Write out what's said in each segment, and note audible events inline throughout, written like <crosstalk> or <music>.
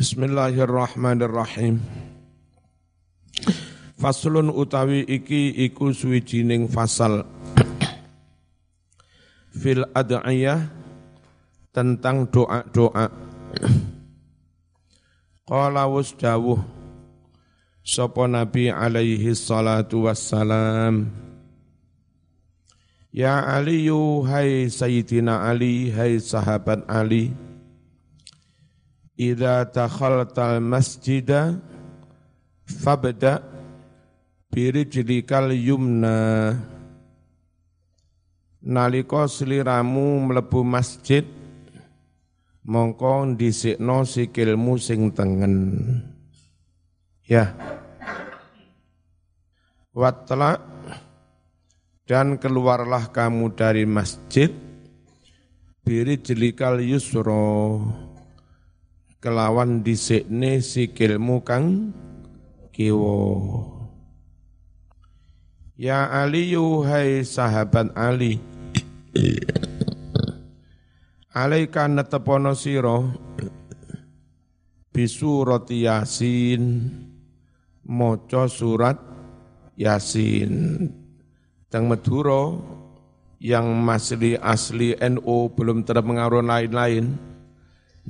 Bismillahirrahmanirrahim. Faslun utawi iki iku suwijining fasal fil ad'iyah tentang doa-doa. Qala wasdawuh sapa Nabi alaihi salatu wassalam Ya Aliyu hai Sayyidina Ali hai sahabat Ali Idza takhaltal masjida fabda birijlikal yumna. Nalika sliramu mlebu masjid mongko dhisikno sikilmu sing tengen. Ya. Watla dan keluarlah kamu dari masjid birijlikal yusra kelawan dhisikne sikilmu kang kiwa. Ya Ali hai sahabat Ali. Alaika netepono sira. Bisurati Yasin. Maca surat Yasin. Teng Madura yang masih asli NU NO, belum terpengaruh lain-lain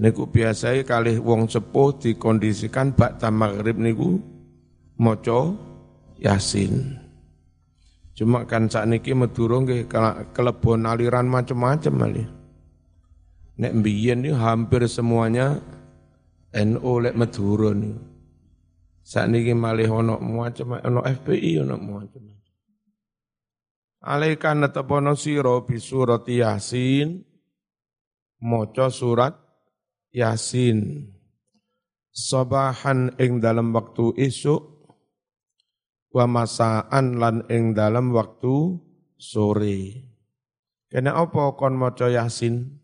niku biasanya kali wong sepuh dikondisikan bakta maghrib niku moco yasin. Cuma kan saat niki Madura nggih kelebon aliran macam-macam malih. Nek mbiyen ini hampir semuanya NU lek Madura nih. Saat niki malih ono macam ono FPI ono macam. Alaika natapono siro bi surat Yasin maca surat Yasin sabahan ing dalam waktu isuk wa masaan lan ing dalam waktu sore. Kena apa kon maca Yasin?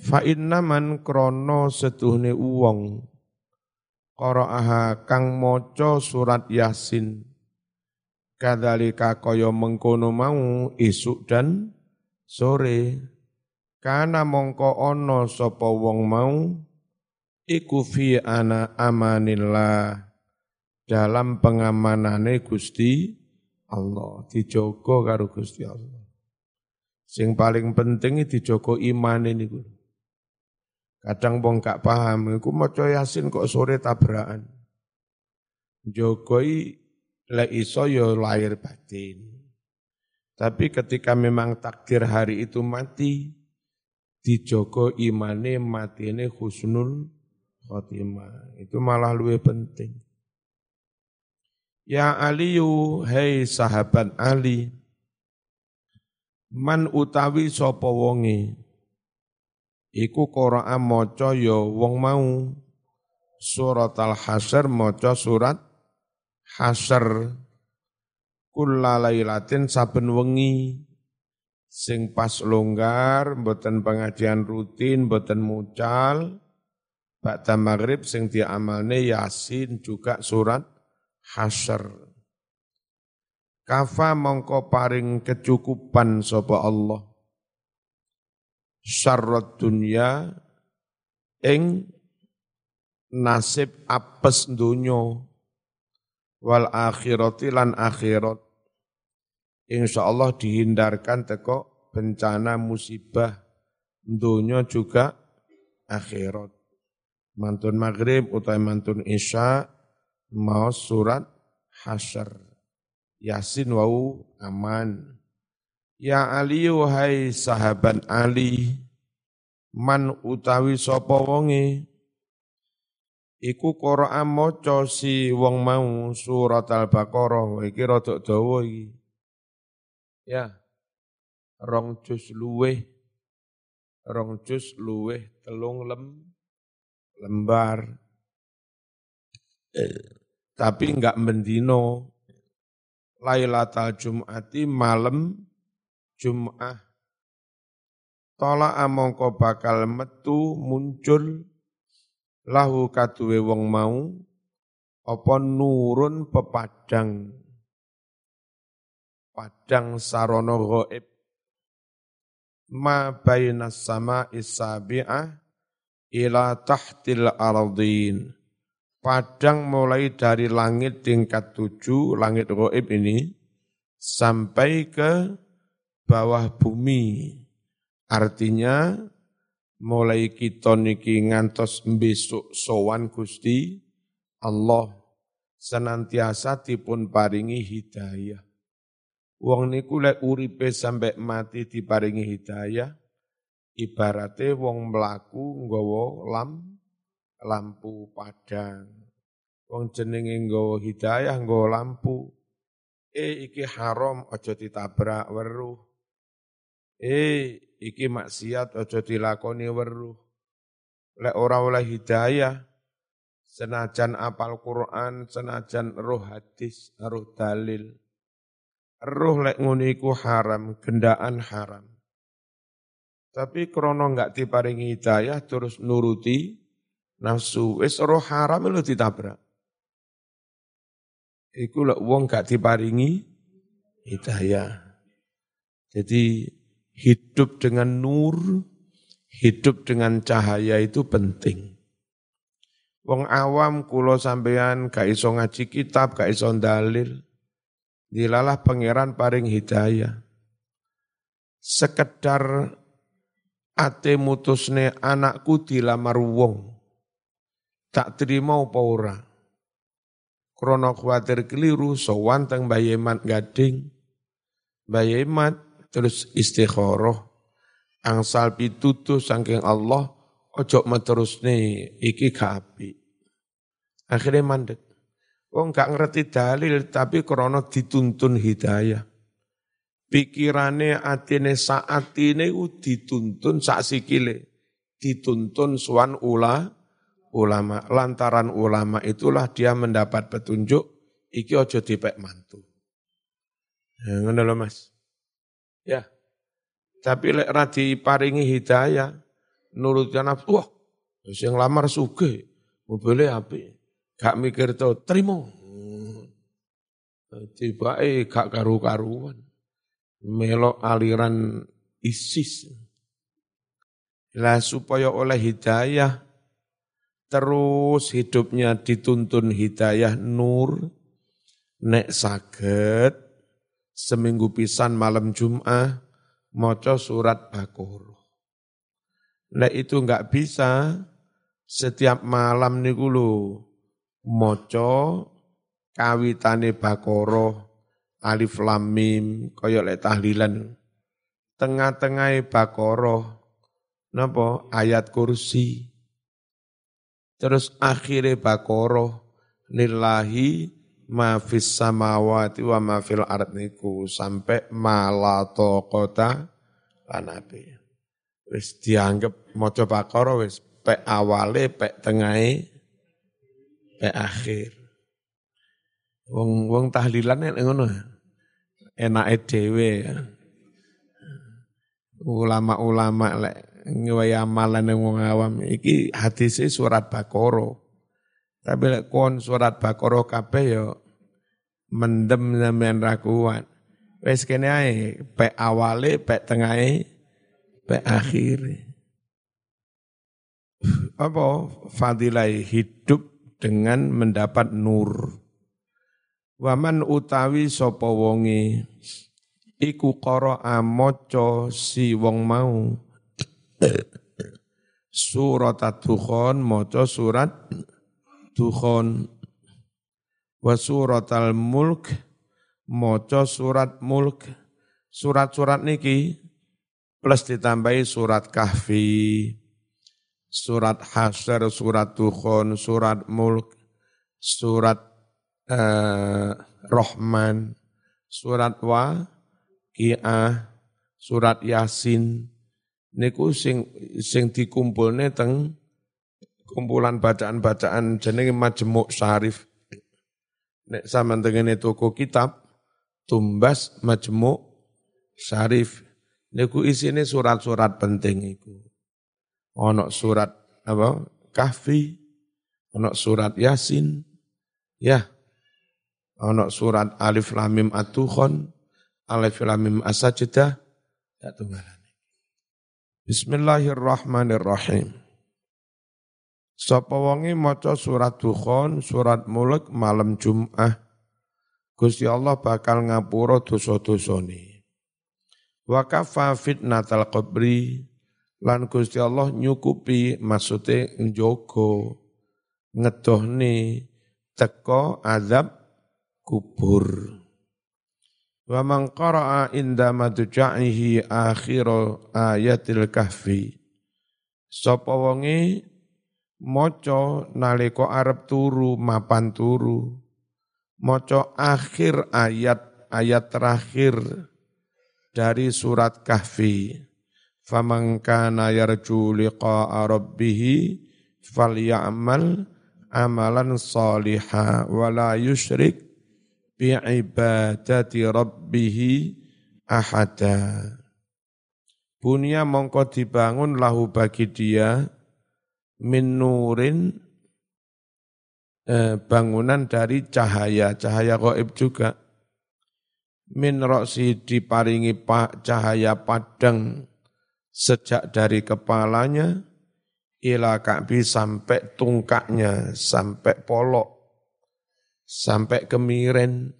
Fa inna man krono setuhne uwong qara'aha kang maca surat Yasin kadzalika kaya mengkono mau isuk dan sore Kana mongko ono sapa wong mau iku fi ana amanillah dalam pengamanane Gusti Allah dijogo karo Gusti Allah. Sing paling penting dijogo iman ini Kadang wong gak paham, iku maca Yasin kok sore tabrakan. Jogoi le iso yo ya lahir batin. Tapi ketika memang takdir hari itu mati, dijogo imane matine husnul khotimah. Itu malah lebih penting. Ya Aliyu, hei sahabat Ali, man utawi sapa wonge iku Qur'an maca ya wong mau surat al-hasyr maca surat hasyr kullalailatin saben wengi sing pas longgar, mboten pengajian rutin, mboten mucal, Ba'da maghrib sing diamalne Yasin juga surat Hasyr. Kafa mongko paring kecukupan sapa Allah. Syarrat dunya ing nasib apes dunyo wal akhirati lan akhirat insya Allah dihindarkan teko bencana musibah dunia juga akhirat. Mantun maghrib utai mantun isya mau surat hasyr. Yasin wau aman. Ya Ali wahai sahabat Ali man utawi sapa wonge iku Qur'an maca si wong mau surat Al-Baqarah iki rada dawa iki ya. Rong jus luweh rong jus luweh telung lem lembar. Eh, tapi enggak mendino. Lailatul Jum'ati malam Jum'ah. Tola amongko bakal metu muncul. Lahu kaduwe wong mau apa nurun pepadang padang sarono goib ma bainas sama isabi'ah ila tahtil ardin. Padang mulai dari langit tingkat tujuh, langit goib ini, sampai ke bawah bumi. Artinya mulai kita niki ngantos besok sowan Gusti Allah senantiasa dipun paringi hidayah. Wong niku lek uripe sampai mati diparingi hidayah, ibarate wong mlaku nggawa lam lampu padang. Wong jenenge nggawa hidayah nggawa lampu. Eh iki haram aja ditabrak weruh. Eh iki maksiat aja dilakoni weruh. Lek ora oleh hidayah senajan apal Quran, senajan roh hadis, roh dalil. Roh lek ngene iku haram, gendaan haram. Tapi krono enggak diparingi hidayah terus nuruti nafsu, wis roh haram lu ditabrak. Iku lek wong gak diparingi hidayah. Jadi hidup dengan nur, hidup dengan cahaya itu penting. Wong awam kulo sampean gak iso ngaji kitab, gak iso dalil. Dilalah pangeran paring hidayah. Sekedar ate mutusne anakku dilamar wong. Tak terima apa ora. Krono kuatir keliru sowan teng bayemat gading. Bayemat terus istikharah. Angsal pitutuh saking Allah ojo meterusne iki kapi. Akhirnya mandek. Wong gak ngerti dalil tapi krono dituntun hidayah. Pikirane atine saat ini dituntun sak sikile. Dituntun suan ula ulama. Lantaran ulama itulah dia mendapat petunjuk iki ojo dipek mantu. Ya, ngono lho Mas. Ya. Tapi lek radi paringi hidayah nurut nafsu wah sing lamar suge mobilnya api gak mikir to terima tiba eh gak karu-karuan melok aliran ISIS. Lah supaya oleh hidayah terus hidupnya dituntun hidayah nur nek saged seminggu pisan malam Jumat maca surat Baqarah. Nek itu enggak bisa setiap malam niku lho maca kawitane Baqarah alif lam mim kaya lek tahlilan. Tengah-tengah bakoroh napa? Ayat kursi. Terus akhirnya bakoroh lillahi ma fis samawati wa ma fil ard niku sampai malato kota lanabi wis dianggap maca bakoroh wis pek awale pek tengahe pek akhir wong wong tahlilan ngono enake dhewe. Ulama-ulama lek ngewae amalan wong awam iki hadise surat Baqarah. Tapi lek kon surat Baqarah kabeh yo mendem sampean ra kuat. Wis kene ae pek awale, pek tengahe, pek akhire. Apa fadilah hidup dengan mendapat nur. Waman utawi sapa wonge? Iku qara maca si wong mau. Surat ad-dukhan maca surat dukhan wa surat al-mulk maca surat mulk. Surat-surat niki plus ditambahi surat kahfi surat hasyr surat dukhan surat mulk surat eh, Rahman, surat wa, Ki'ah, surat Yasin, niku sing sing dikumpulne teng kumpulan bacaan-bacaan jenenge Majmuk Syarif. Nek sampean tengene toko kitab tumbas Majmuk Syarif. Niku isine surat-surat penting iku. Ono surat apa? Kahfi, ono surat Yasin. Ya, ono surat Alif Lam Mim At-Tukhon, Alif Lam Mim As-Sajdah, ya Bismillahirrahmanirrahim. Sapa wonge maca surat Dukhan, surat Mulk malam Jumat. Gusti Allah bakal ngapura dosa-dosane. Wa kafa fitnatal qabri lan Gusti Allah nyukupi maksude njogo ngedohne teko azab kubur. Wa man qara'a inda madja'ihi akhir ayatil kahfi. Sapa wonge maca nalika arep turu mapan turu. Maca akhir ayat ayat terakhir dari surat Kahfi. Faman kana yarju liqa'a rabbih falyamal amalan salihah wa la yusyrik bi'ibadati rabbih ahada. Bunia mongko dibangun lahu bagi dia min nurin eh, bangunan dari cahaya, cahaya gaib juga. Min roksi diparingi cahaya padang sejak dari kepalanya ila ka'bi sampai tungkaknya, sampai polok sampai kemiren.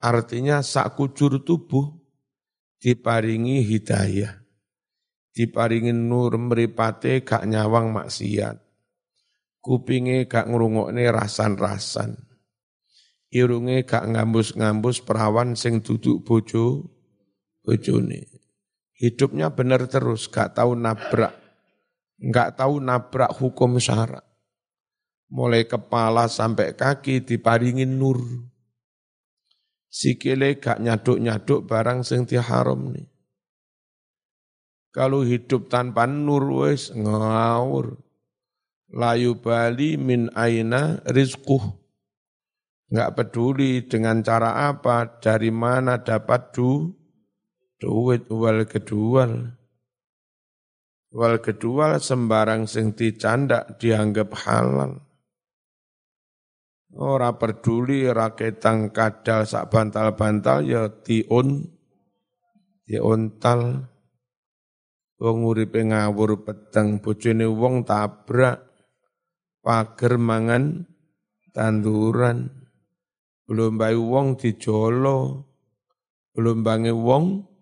Artinya sak kujur tubuh diparingi hidayah. Diparingi nur meripate gak nyawang maksiat. Kupinge gak ngrungokne rasan-rasan. Irunge gak ngambus-ngambus perawan sing duduk bojo bojone. Hidupnya benar terus, gak tahu nabrak. Gak tahu nabrak hukum syarat mulai kepala sampai kaki diparingin nur. Sikile gak nyaduk-nyaduk barang sing haram nih. Kalau hidup tanpa nur wes ngawur. Layu bali min aina rizquh. Enggak peduli dengan cara apa, dari mana dapat du, duit wal kedual. Wal kedual sembarang sing dicandak dianggap halal. Ora peduli raketang kadal sak bantal-bantal ya diun diuntal wong uripe ngawur peteng bojone wong tabrak pager mangan tanduran belum bayi wong dijolo belum bangi wong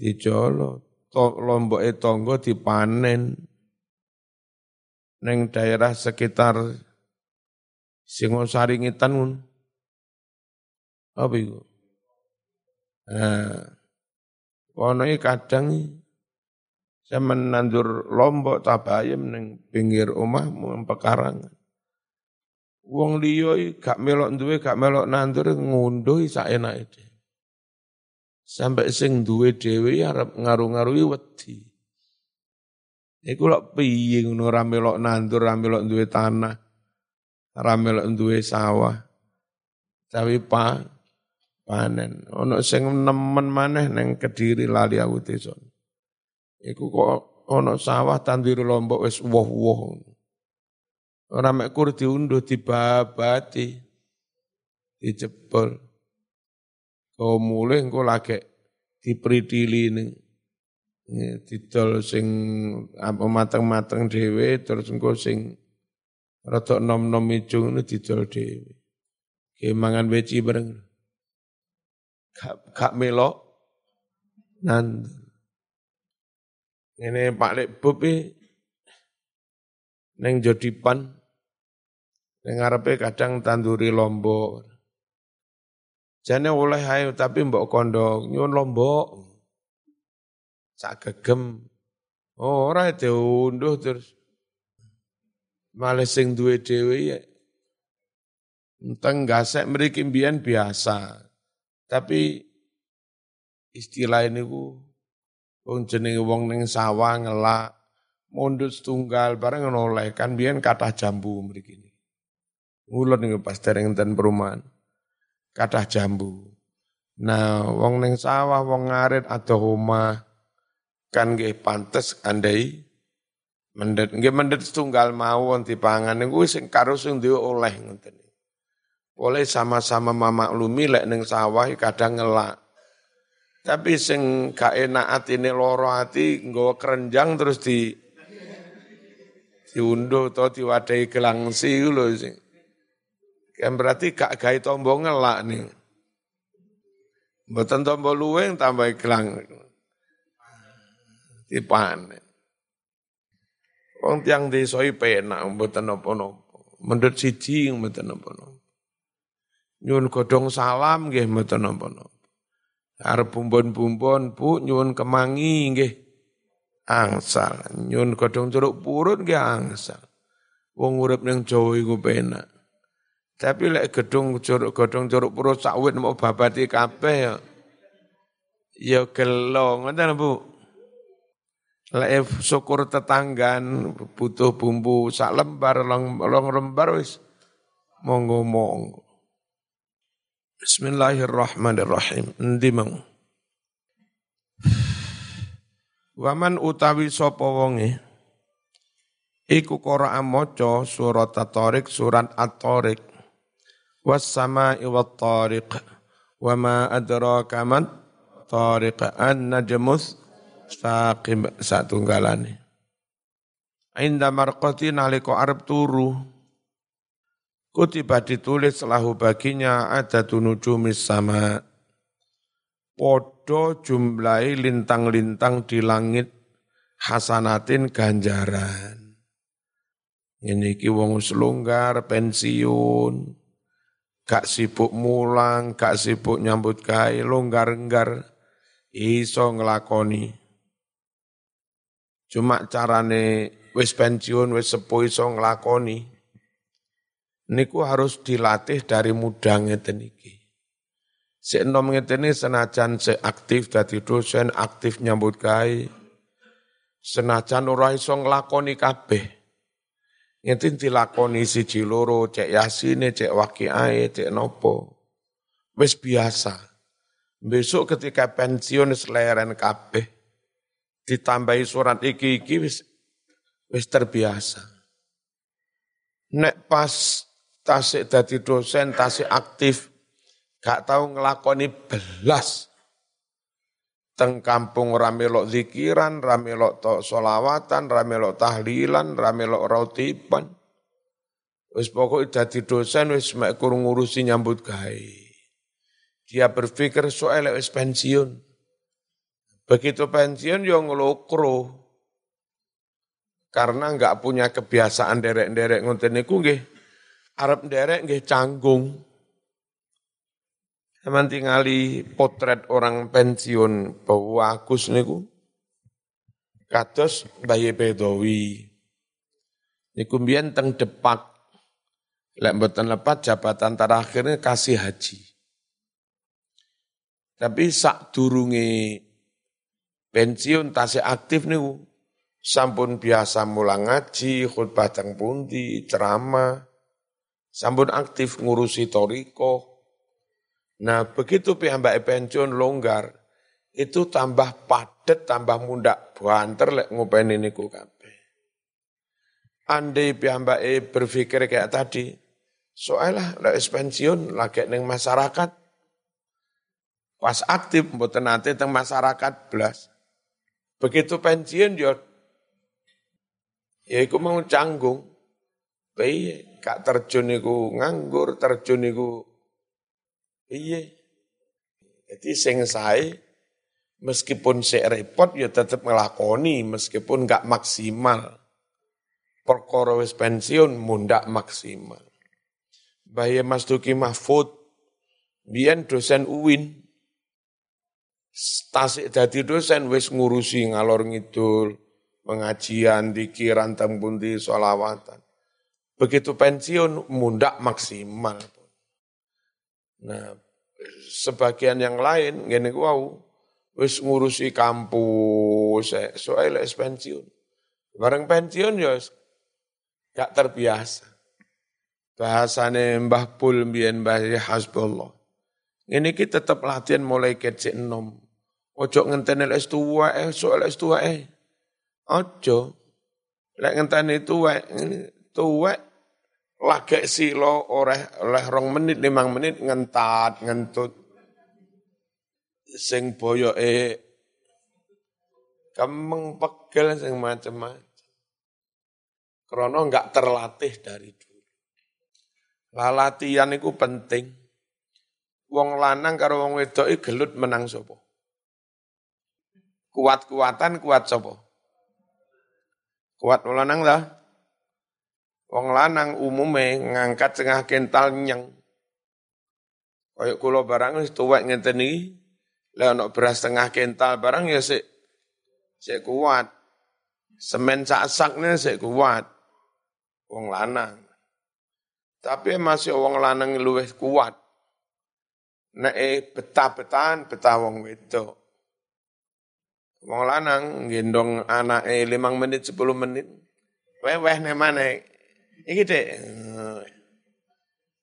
dijolo to, lomboke tonggo dipanen neng daerah sekitar Singosari ngitan ngono. Apa iku? Nah, kadang saya menandur lombok tabayem ning pinggir omah pekarangan. Wong liya gak melok duwe gak melok nandur ngunduh saenake dhewe. Sampai sing duwe dhewe arep ngaru-ngarui wedi. Iku lok piye ngono ora melok nandur, ora melok duwe tanah ramel duwe sawah. Tapi pa panen. Ono sing nemen maneh neng Kediri lali aku desa. Iku kok ono sawah tandur lombok wis woh-woh ora mek kur diunduh dibabati dijebol kau mulai engko lagi dipritili ning didol sing apa mateng-mateng dhewe terus engko sing Rata nom-nom icung ini didol dewi. Kemangan beci bareng. Gak, melok. Nanti. Ini Pak Lek Bobi. Neng jodipan. Neng ngarepe kadang tanduri lombok. Jane oleh ayo tapi mbok kondok nyun lombok. Sak gegem. Oh, ora diunduh terus malah sing duwe dhewe ya enteng gasek mriki mbiyen biasa. Tapi istilah ini ku wong jenenge wong ning sawah ngelak mundut setunggal bareng oleh kan biyen kathah jambu mriki. Ngulon niku pas dereng perumahan. Kathah jambu. Nah, wong ning sawah, wong ngarit atau omah kan nggih pantes andai Mendet nggih mendet setunggal mawon dipangan niku sing karo sing duwe oleh ngoten. Oleh sama-sama mamaklumi lek ning sawah kadang ngelak. Tapi sing gak enak atine loro ati nggawa kerenjang terus di Diunduh to diwadahi gelangsi lho sing. Kan berarti gak gawe tombo ngelak nih. Mboten tombo luweng tambah gelang. Dipanen. Wong tiang desa penak mboten napa-napa. Mendut siji mboten napa-napa. Nyuwun godhong salam nggih mboten napa-napa. Arep bumbon-bumbon Bu nyuwun kemangi nggih. Angsal, nyuwun godhong jeruk purut nggih angsal. Wong urip ning Jawa iku penak. Tapi lek gedung jeruk godhong jeruk purut sawit mau babati kabeh ya. Ya gelo, ngoten Bu. Lek syukur tetanggan butuh bumbu sak lembar long, long lembar wis monggo monggo. Bismillahirrahmanirrahim. Endi mang? Waman utawi sapa wonge iku qira'a maca surat At-Tariq surat At-Tariq was sama'i wat tariq wa ma adraka man tariq an-najmus saqib satunggalane. Inda marqati nalika arep turu. Kutiba ditulis lahu baginya ada tunujumis sama. Podo jumlahi lintang-lintang di langit hasanatin ganjaran. Ini ki wong selunggar pensiun, gak sibuk mulang, gak sibuk nyambut gawe, longgar-enggar, iso ngelakoni Cuma carane wis pensiun, wis sepuh iso nglakoni. Niku harus dilatih dari muda ngeten iki. Sik enom ngeten senajan se aktif dadi dosen, aktif nyambut gawe. Senajan ora iso nglakoni kabeh. Ngeten dilakoni siji loro, cek yasine, cek wakiae, cek nopo. Wis biasa. Besok ketika pensiun seleren kabeh ditambahi surat iki iki wis wis terbiasa. Nek pas tasik dadi dosen, tasik aktif, gak tahu ngelakoni belas. Teng kampung ramelok zikiran, ramelok to solawatan, ramelok tahlilan, ramelok rautipan. Wis pokok dadi dosen wis mek kurung ngurusi nyambut gawe. Dia berpikir soal wis pensiun. Begitu pensiun yang ngelokro. Karena enggak punya kebiasaan derek-derek ngoten niku nggih arep derek nggih canggung. Teman tingali potret orang pensiun bahwa Agus niku kados Bayi Bedowi. Niku mbiyen teng Depak. Lek lepat jabatan terakhirnya kasih haji. Tapi sak durunge pensiun tasih aktif nih sampun biasa mulang ngaji, khutbah teng pundi, ceramah, sampun aktif ngurusi toriko. Nah begitu piyambak pensiun longgar, itu tambah padet, tambah mundak banter lek ngopeni niku kabeh. Andai piyambak berpikir kayak tadi, soalnya lek pensiun lagi neng masyarakat, pas aktif mboten nanti teng masyarakat belas Begitu pensiun ya ya iku mau canggung. Piye kak terjun iku nganggur, terjun iku piye. Jadi sing sae meskipun saya repot ya tetap ngelakoni meskipun gak maksimal. Perkara wis pensiun mundak maksimal. Bahaya Mas Duki Mahfud, biyen dosen UIN, tasik dadi dosen wis ngurusi ngalor ngidul, pengajian, dikiran, tembundi, solawatan. Begitu pensiun, mundak maksimal. Nah, sebagian yang lain, gini wow, wis ngurusi kampus, soalnya wis pensiun. Bareng pensiun ya gak terbiasa. Bahasane Mbah Pul mbien Mbah Hasbullah. Ini kita tetap latihan mulai kecil enam. Ojo ngenteni lek tua eh, so lek tua eh. Ojo. Lek ngenteni tua tua lagi silo oleh oleh rong menit limang menit ngentat ngentut. Sing eh kemeng pegel sing macam-macam. Krono enggak terlatih dari dulu. Lah latihan itu penting. Wong lanang karo wong wedok gelut menang sapa? Kuat-kuatan kuat sapa? Kuat lanang lah. Wong lanang umume ngangkat setengah kental nyeng. Kayak kula barang wis tuwek ngenten iki, lek ana beras setengah kental barang ya sik sik kuat. Semen sak-sakne sik kuat. Wong lanang. Tapi masih wong lanang luwih kuat. Nek betah-betahan betah wong wedok. Wong lanang gendong anake 5 menit 10 menit. Weh-weh ne maneh. Iki Dek.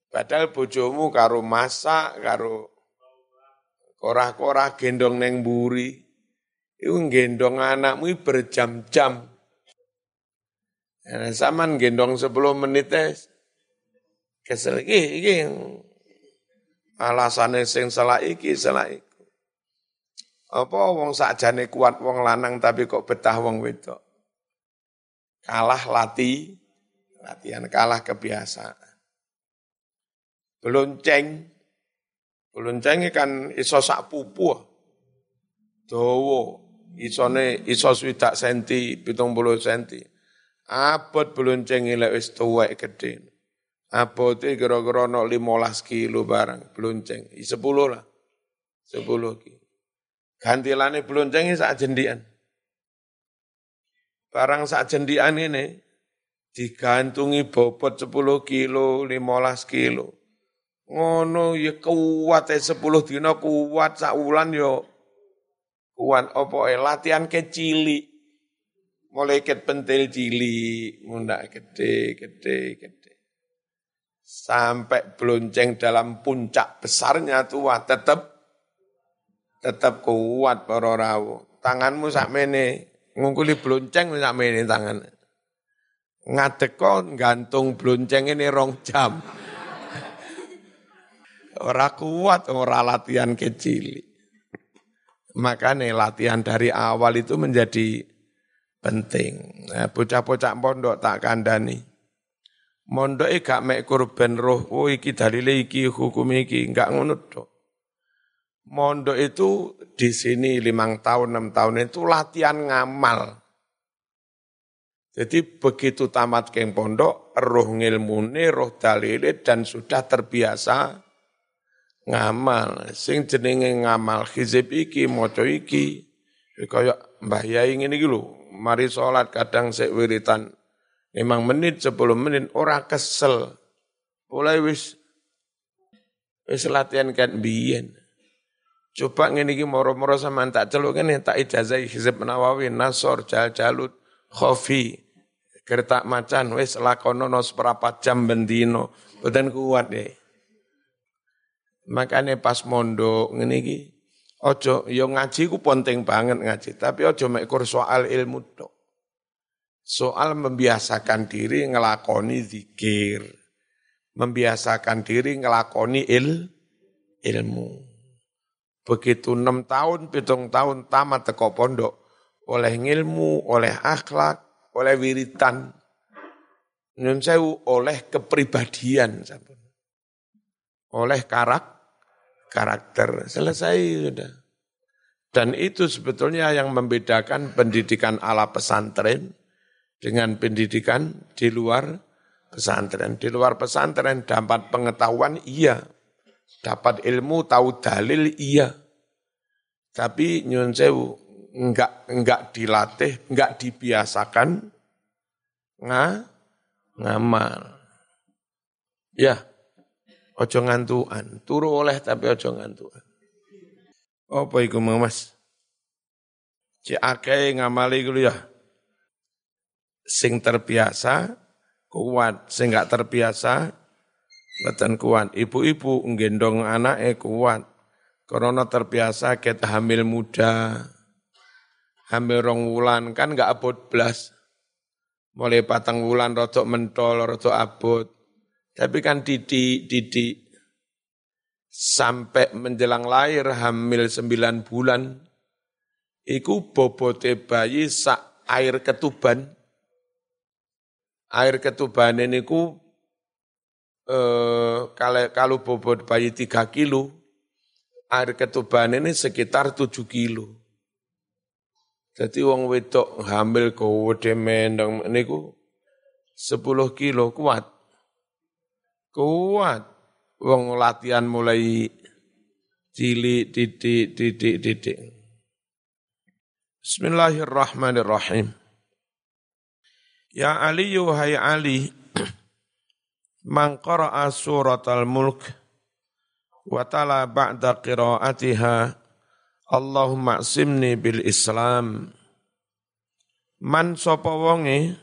Padahal bojomu karo masak, karo korah-korah gendong neng buri. Iku gendong anakmu berjam-jam. Nah, saman gendong 10 menit tes. Kesel iki iki alasane sing salah iki salah iki. Apa wong sakjane kuat wong lanang tapi kok betah wong wedok. Kalah latih, latihan kalah kebiasaan. Belonceng, belonceng kan iso sak pupu. Dawa, isone iso swidak senti, pitung puluh senti. Abot belonceng ilek wis tuwek gede. Abote kira-kira no 15 kilo barang belonceng, 10 lah. 10 kilo. Gantilane bloncengi sak jendian. Barang sak jendian ini digantungi bobot 10 kilo, 15 kilo. Ngono ya kuat ya 10 dina kuat sak wulan yo kuat opo e latihan kecili. Mulai ket pentil cili, mundak gede, gede, gede. Sampai belonceng dalam puncak besarnya tua tetap tetap kuat para rawuh. Tanganmu sakmene ngungkuli blonceng sakmene tangan. Ngadeko gantung blonceng ini rong jam. ora kuat, ora latihan kecil. Makanya latihan dari awal itu menjadi penting. Nah, bocah-bocah pondok tak kandani. Mondok gak mek kurban roh, oh iki dalile iki hukum iki, enggak ngono dok. Mondok itu di sini lima tahun, enam tahun itu latihan ngamal. Jadi begitu tamat keng pondok, roh ngilmune, roh dalile dan sudah terbiasa ngamal. Sing jenenge ngamal hizib iki, moco iki. Kaya Mbah Yai ngene iki lho, mari sholat kadang sik wiritan 5 menit, 10 menit, ora kesel. Mulai wis wis latihan kan biyen. Coba ngene iki moro-moro sama tak celuk kene tak ijazah Hizib Nawawi Nasor Jal Jalut Khofi Gertak macan wis lakono no seperempat jam bendino boten kuat deh. Makanya pas mondok ngene ojo yo ngaji ku penting banget ngaji tapi ojo mek soal ilmu tok. Soal membiasakan diri ngelakoni zikir. Membiasakan diri ngelakoni il ilmu. Begitu enam tahun, pitung tahun tamat teko pondok, oleh ilmu, oleh akhlak, oleh wiritan, Nyun sewu oleh kepribadian, oleh karak, karakter, selesai sudah. Dan itu sebetulnya yang membedakan pendidikan ala pesantren dengan pendidikan di luar pesantren. Di luar pesantren dapat pengetahuan iya, Dapat ilmu, tahu dalil, iya. Tapi nyun sewu, enggak, enggak dilatih, enggak dibiasakan, nga, ngamal. Ya, ojo ngantuan. Turu oleh tapi ojo ngantuan. Apa iku mas? Cik akeh ngamali iku ya. Sing terbiasa kuat, sing enggak terbiasa Batan kuat. Ibu-ibu nggendong eh kuat. Corona terbiasa kita hamil muda. Hamil rong wulan kan nggak abot belas. Mulai patang wulan rotok mentol, rotok abot. Tapi kan didik, didik. Sampai menjelang lahir hamil sembilan bulan. Iku bobote bayi sak air ketuban. Air ketubane niku eh, kalau kalau bobot bayi 3 kilo, air ketubane ini sekitar 7 kilo. Jadi wong wedok hamil kode mendang niku 10 kilo kuat. Kuat. Wong latihan mulai cilik didik didik didik. Bismillahirrahmanirrahim. Ya Ali yuhai Ali <clears throat> man qara'a suratal mulk wa tala ba'da qira'atiha Allahumma simni bil Islam. Man sapa wonge?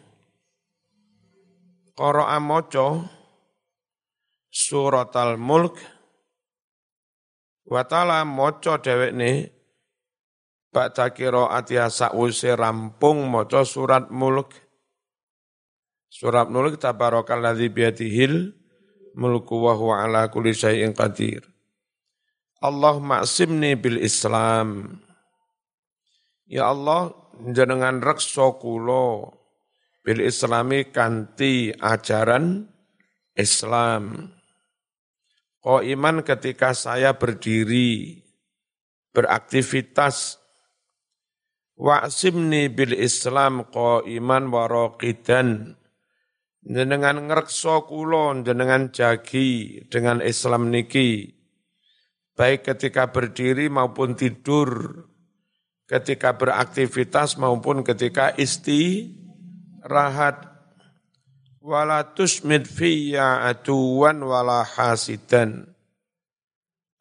Qara'a maca suratal mulk. Wa tala maca dhewekne. Ba'da qira'atiha sakwise rampung maca surat mulk. Surat Mulk tabarakalladzi biyadihil mulku wa huwa ala kulli syai'in qadir. Allah maksimni bil Islam. Ya Allah, jenengan reksa kula bil Islami kanti ajaran Islam. Kau iman ketika saya berdiri, beraktivitas, wa'simni bil Islam kau iman waroqidan, jenengan ngrekso kula jenengan jagi dengan Islam niki baik ketika berdiri maupun tidur ketika beraktivitas maupun ketika istirahat wala tusmid fiyya aduwan wala hasidan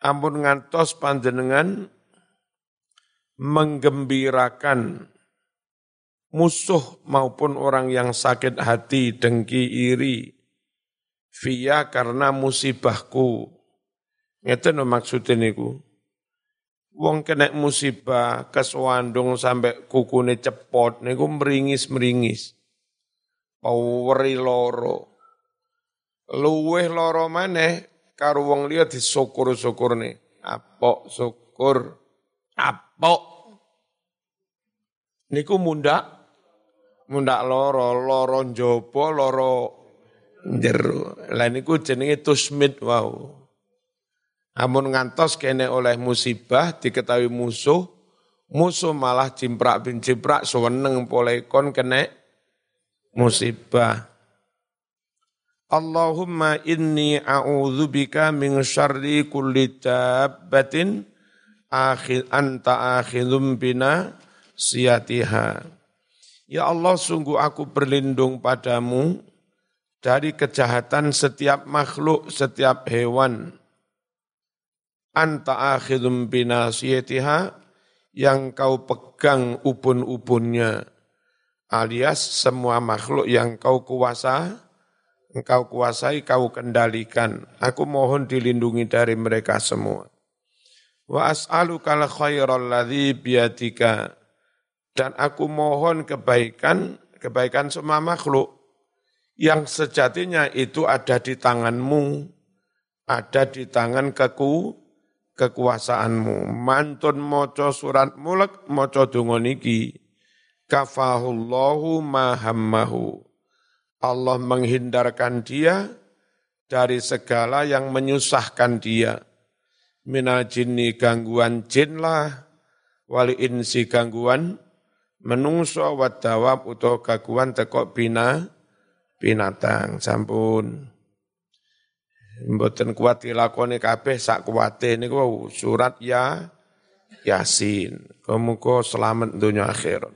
ampun ngantos panjenengan menggembirakan musuh maupun orang yang sakit hati, dengki, iri, via karena musibahku. Ngeten no maksudnya niku. Wong kena musibah, keswandung sampai kukune cepot, niku meringis-meringis. Paweri loro. Luweh loro maneh karo wong liya disyukur-syukur nih. Apok syukur, apok. Niku mundak mundak loro, loro njaba, loro jero. Lah niku jenenge tusmid wau. Amun ngantos kene oleh musibah diketahui musuh, musuh malah cimprak bin cimprak seweneng polekon kene musibah. Allahumma inni a'udzubika min syarri kulli dabbatin akhir anta akhidhum bina siyatiha. Ya Allah sungguh aku berlindung padamu dari kejahatan setiap makhluk, setiap hewan. Anta akhidum binasiyatiha yang kau pegang ubun-ubunnya alias semua makhluk yang kau kuasa, engkau kuasai, kau kendalikan. Aku mohon dilindungi dari mereka semua. Wa as'aluka khairal ladzi biyadika dan aku mohon kebaikan, kebaikan semua makhluk yang sejatinya itu ada di tanganmu, ada di tangan keku, kekuasaanmu. Mantun moco surat mulek, moco dungoniki. Kafahullahu mahammahu. Allah menghindarkan dia dari segala yang menyusahkan dia. Minal jinni gangguan jin lah, wali insi gangguan menungso wadawab utawa gaguan teko bina binatang sampun mboten kuat dilakoni kabeh sak kuwate niku surat ya Yasin. Kemuka selamat dunia akhirat.